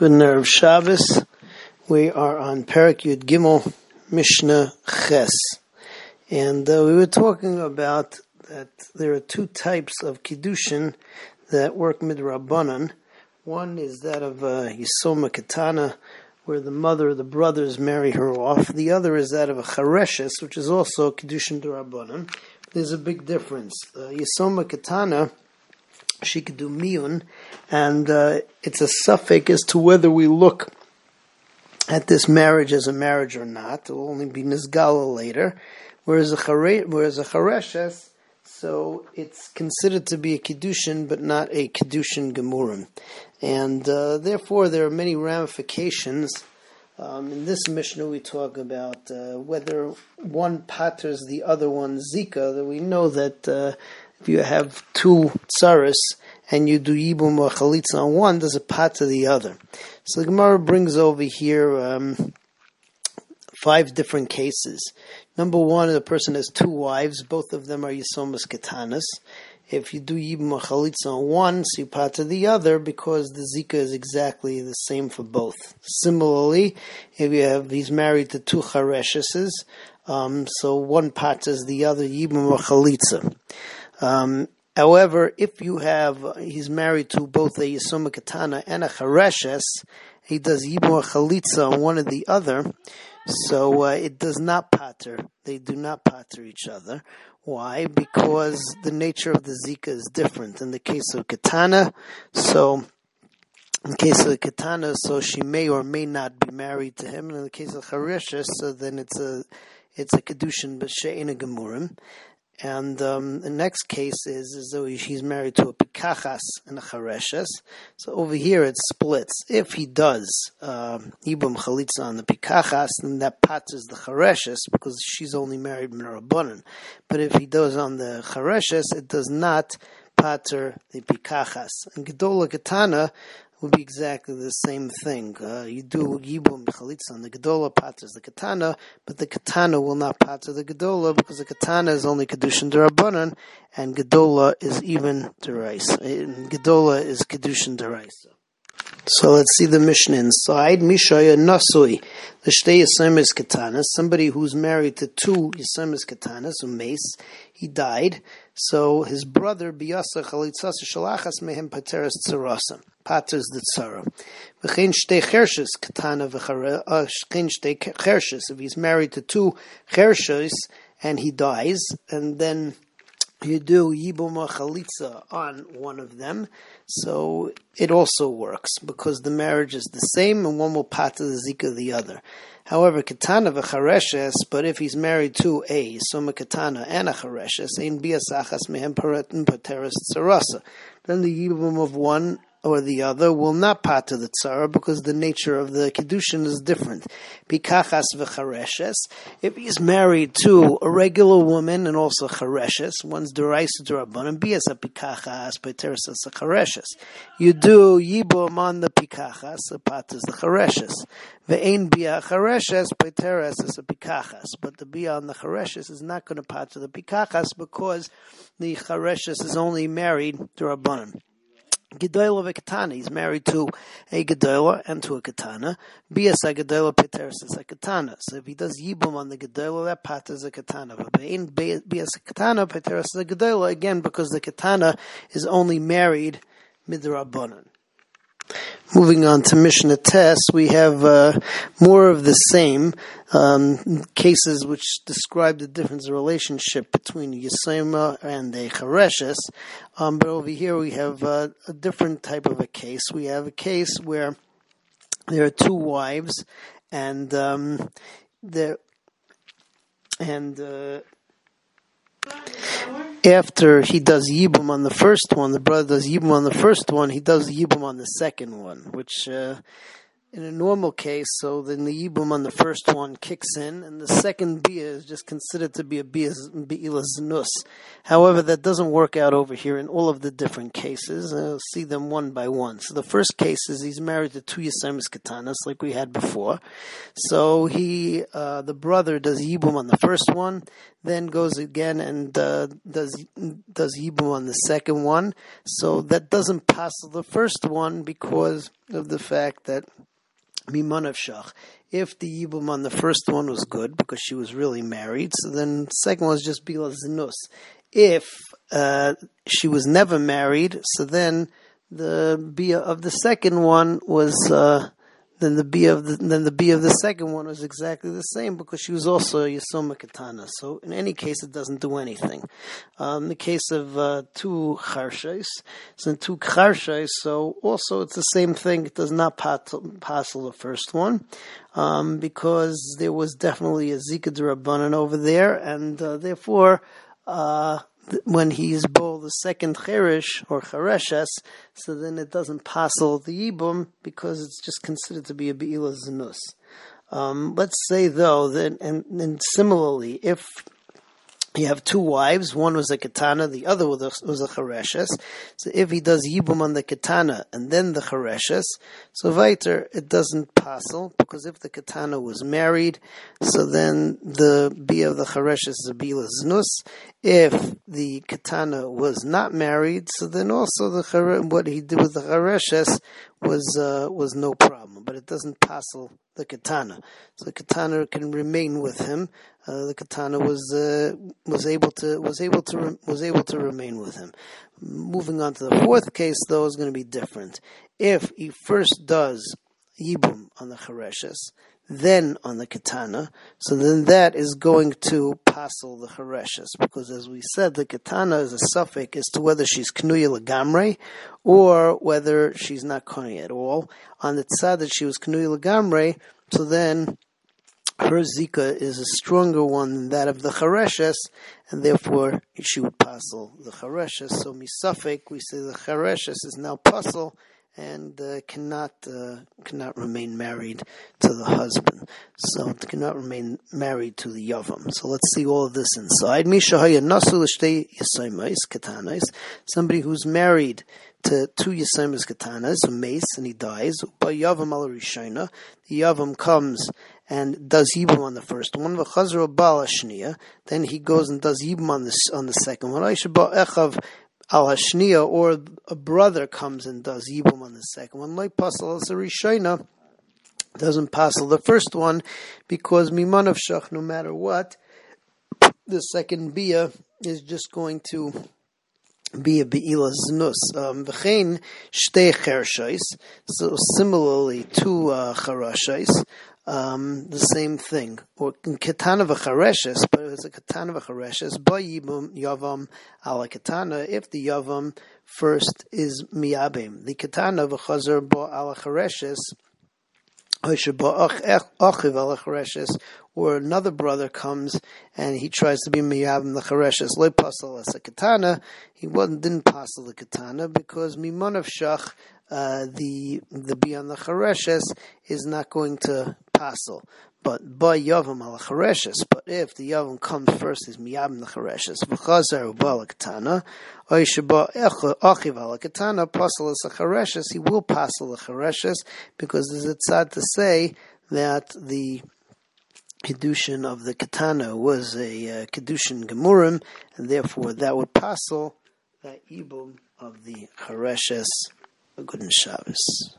Good nerve Shabbos. We are on Perak Yud Gimel Mishnah Ches, and uh, we were talking about that there are two types of kiddushin that work midrabanan. One is that of uh, Yisoma Katana, where the mother or the brothers marry her off. The other is that of a Chareshes, which is also kiddushin derabanan. There's a big difference. Uh, Yisoma Katana she could do miyun, and uh, it's a suffix as to whether we look at this marriage as a marriage or not. It will only be nizgala later. Whereas a chare, whereas a chareshes, so it's considered to be a kiddushin, but not a kiddushin gemurim, and uh, therefore there are many ramifications. Um, in this Mishnah, we talk about uh, whether one patters the other one zika. That we know that uh, if you have two tsaris and you do yibum or chalitza on one, does a pat to the other. So the Gemara brings over here um, five different cases. Number one, the person has two wives, both of them are yisomas katanas. If you do yibum or chalitza on one, so you pat to the other because the zika is exactly the same for both. Similarly, if you have he's married to two chareshes, um, so one pat is the other yibum or chalitza. Um, however, if you have, he's married to both a Yisoma Katana and a Chareshes, he does Yibor Chalitza on one or the other, so uh, it does not patter. They do not patter each other. Why? Because the nature of the Zika is different. In the case of Katana, so in the case of Katana, so she may or may not be married to him. And in the case of Chareshes, so then it's a it's a kedushin b'she'ena gemurim. And um, the next case is as though he's married to a pikachas and a chareshes. So over here it splits. If he does um, ibum chalitza on the pikachas, then that is the chareshes because she's only married minarabanan. But if he does on the chareshes, it does not pater the pikachas. And gedola katana would be exactly the same thing. Uh, you do yibum b'chalitza on the gedola paters the katana, but the katana will not pater the gedola because the katana is only kedushin derabanan, and gedola is even deraisa. Gedola is kedushin deraisa. So let's see the Mishnah inside. Mishaya Nasui. The Shtei Yisemis Katanas, somebody who's married to two Yisemis Katanas, a mace, he died. So his brother Biyasa Chalitzasa Shalachas Mehem Pateras Tzarasa. Paters the Tzara. V'chein Shtei Chershes Katana v'chein uh, Shtei Chershes. If he's married to two Chershes and he dies, and then you do Yibum Chalitza on one of them, so it also works because the marriage is the same and one will pata the zika the other. However, katana v'chareshes, but if he's married to a soma katana and a chareshes, ein biasachas mehem paretin pateres tsarasa, then the yibum of one or the other will not part to the tzara because the nature of the kedushin is different. Pikachas v'chareshes. If he's married to a regular woman and also chareshes, one's deraisa derabban and bias a pikachas peteres a chareshes. You do yibum on the pikachas, the patas the chareshes. Ve'ein bia chareshes peteres is a pikachas, but the bia on the chareshes is not going to pat to the pikachas because the chareshes is only married to derabbanan. Gedola v'katana. He's married to a gedola and to a katana. Bias a gedola peteris is a katana. So if he does yibum on the gedola, that pat is a katana. But in bias a katana, peteris is a gedola again because the katana is only married midrabanan. Moving on to Mishnah Test, we have uh, more of the same um, cases which describe the difference of relationship between Yisema and a Chareshes. Um, but over here we have uh, a different type of a case. We have a case where there are two wives, and um, there and uh, after he does Yibum on the first one, the brother does Yibum on the first one, he does Yibum on the second one, which uh, in a normal case, so then the Yibum on the first one kicks in, and the second Bia is just considered to be a Bi'ila Znus. However, that doesn't work out over here in all of the different cases. I'll see them one by one. So the first case is he's married to two Yosemis Katanas, like we had before. So he, uh, the brother does Yibum on the first one, then goes again and uh, does does Yibum on the second one. So that doesn't pass the first one because of the fact that Mimanav Shach. If the Yibum on the first one was good because she was really married, so then the second one was just Bila Zinus. If uh, she was never married, so then the Bia of the second one was uh, then the B of the then the B of the second one was exactly the same because she was also a Yasoma Katana. So in any case, it doesn't do anything. Um, the case of uh, two Charshais, so two Charshais, so also it's the same thing. It does not passel the first one um, because there was definitely a Zika Rabbanan over there, and uh, therefore. Uh, when he's bol the second cherish or chereshes, so then it doesn't passel the ibum because it's just considered to be a beila zenus. Um, let's say though that, and, and similarly, if you have two wives. One was a katana, the other was a, chareshes. So if he does yibum on the katana and then the chareshes, so weiter it doesn't passel because if the katana was married, so then the b of the chareshes is a bila znus. If the katana was not married, so then also the what he did with the chareshes was uh, was no problem, but it doesn't passel the katana. So the katana can remain with him. Uh, the katana was uh, was able to was able to re- was able to remain with him. Moving on to the fourth case, though, is going to be different. If he first does yibum on the chareshes, then on the katana, so then that is going to passel the chareshes, because as we said, the katana is a suffix as to whether she's knuya legamre or whether she's not knuya at all. On the tzad that she was knuya legamre, so then her zika is a stronger one than that of the chareshes, and therefore she would passel the chareshes. So misafek, we say the chareshes is now passel, and uh, cannot uh, cannot remain married to the husband. So cannot remain married to the yavam. So let's see all of this inside. Somebody who's married to two Yisaimas katanas, a mace, and he dies. By Yavam al Rishona, the Yavam comes and does Yibam on the first one. V'chazro bal Then he goes and does Yibam on the on the second one. Echav al hashnia, or a brother comes and does yibum on the second one. Like pasal as a rishayna doesn't passel the first one because miman of shach, no matter what, the second bia is just going to be a beila znus. Um, v'chein shtei chershais. So similarly, two uh, charashais um, the same thing. Or katana v'chareshes, but it's a katana v'chareshes, by yibum yavam ala katana, if the yavam first is miyabim. The katana v'chazer bo ala chareshes, or another brother comes and he tries to be miyabim the chareshes. Lo pasal as a katana, he wasn't didn't pasal the katana because mimon of shach, uh, the the beyond the chareshes is not going to But by Yavam al But if the Yavam comes first, is Miyam the Chareshes. V'chazer u'ba l'katana. Oy sheba achiv al katana passel as a Chareshes. He will passel the Chareshes because a tzad to say that the kedushin of the katana was a uh, kedushin gemurim, and therefore that would passel that ibum of the Chareshes. A good Shabbos.